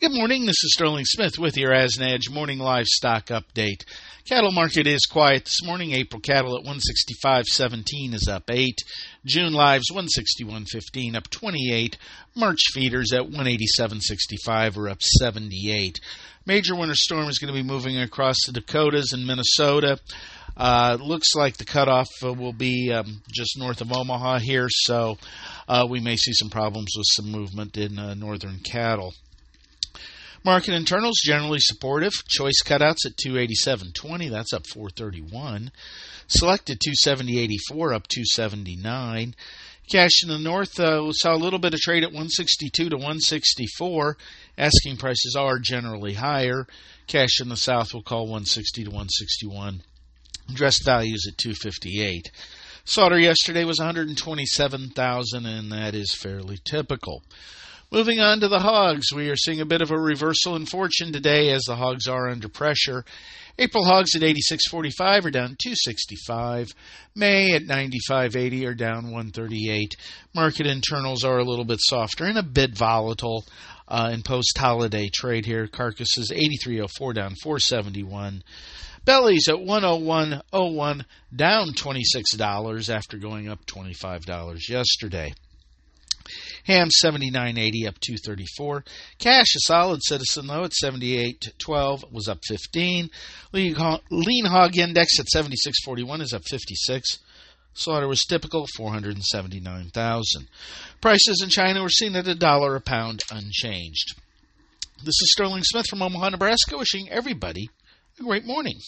Good morning. This is Sterling Smith with your Asnadge Morning Livestock Update. Cattle market is quiet this morning. April cattle at 165.17 is up 8. June lives 161.15 up 28. March feeders at 187.65 are up 78. Major winter storm is going to be moving across the Dakotas and Minnesota. Uh, looks like the cutoff uh, will be um, just north of Omaha here, so uh, we may see some problems with some movement in uh, northern cattle. Market internals generally supportive. Choice cutouts at 287.20, that's up 431. Selected 270.84, up 279. Cash in the north uh, saw a little bit of trade at 162 to 164. Asking prices are generally higher. Cash in the south will call 160 to 161. Dressed values at 258. Slaughter yesterday was 127,000, and that is fairly typical. Moving on to the hogs, we are seeing a bit of a reversal in fortune today as the hogs are under pressure. April hogs at 86.45 are down 265. May at 95.80 are down 138. Market internals are a little bit softer and a bit volatile uh, in post-holiday trade here. Carcasses 83.04 down 471. Bellies at 101.01 down $26 after going up $25 yesterday. Ham 79.80 up 234. Cash a solid citizen though at 78.12 was up 15. Lean hog, index at 76.41 is up 56. Slaughter was typical 479,000. Prices in China were seen at a dollar a pound unchanged. This is Sterling Smith from Omaha, Nebraska, wishing everybody a great morning.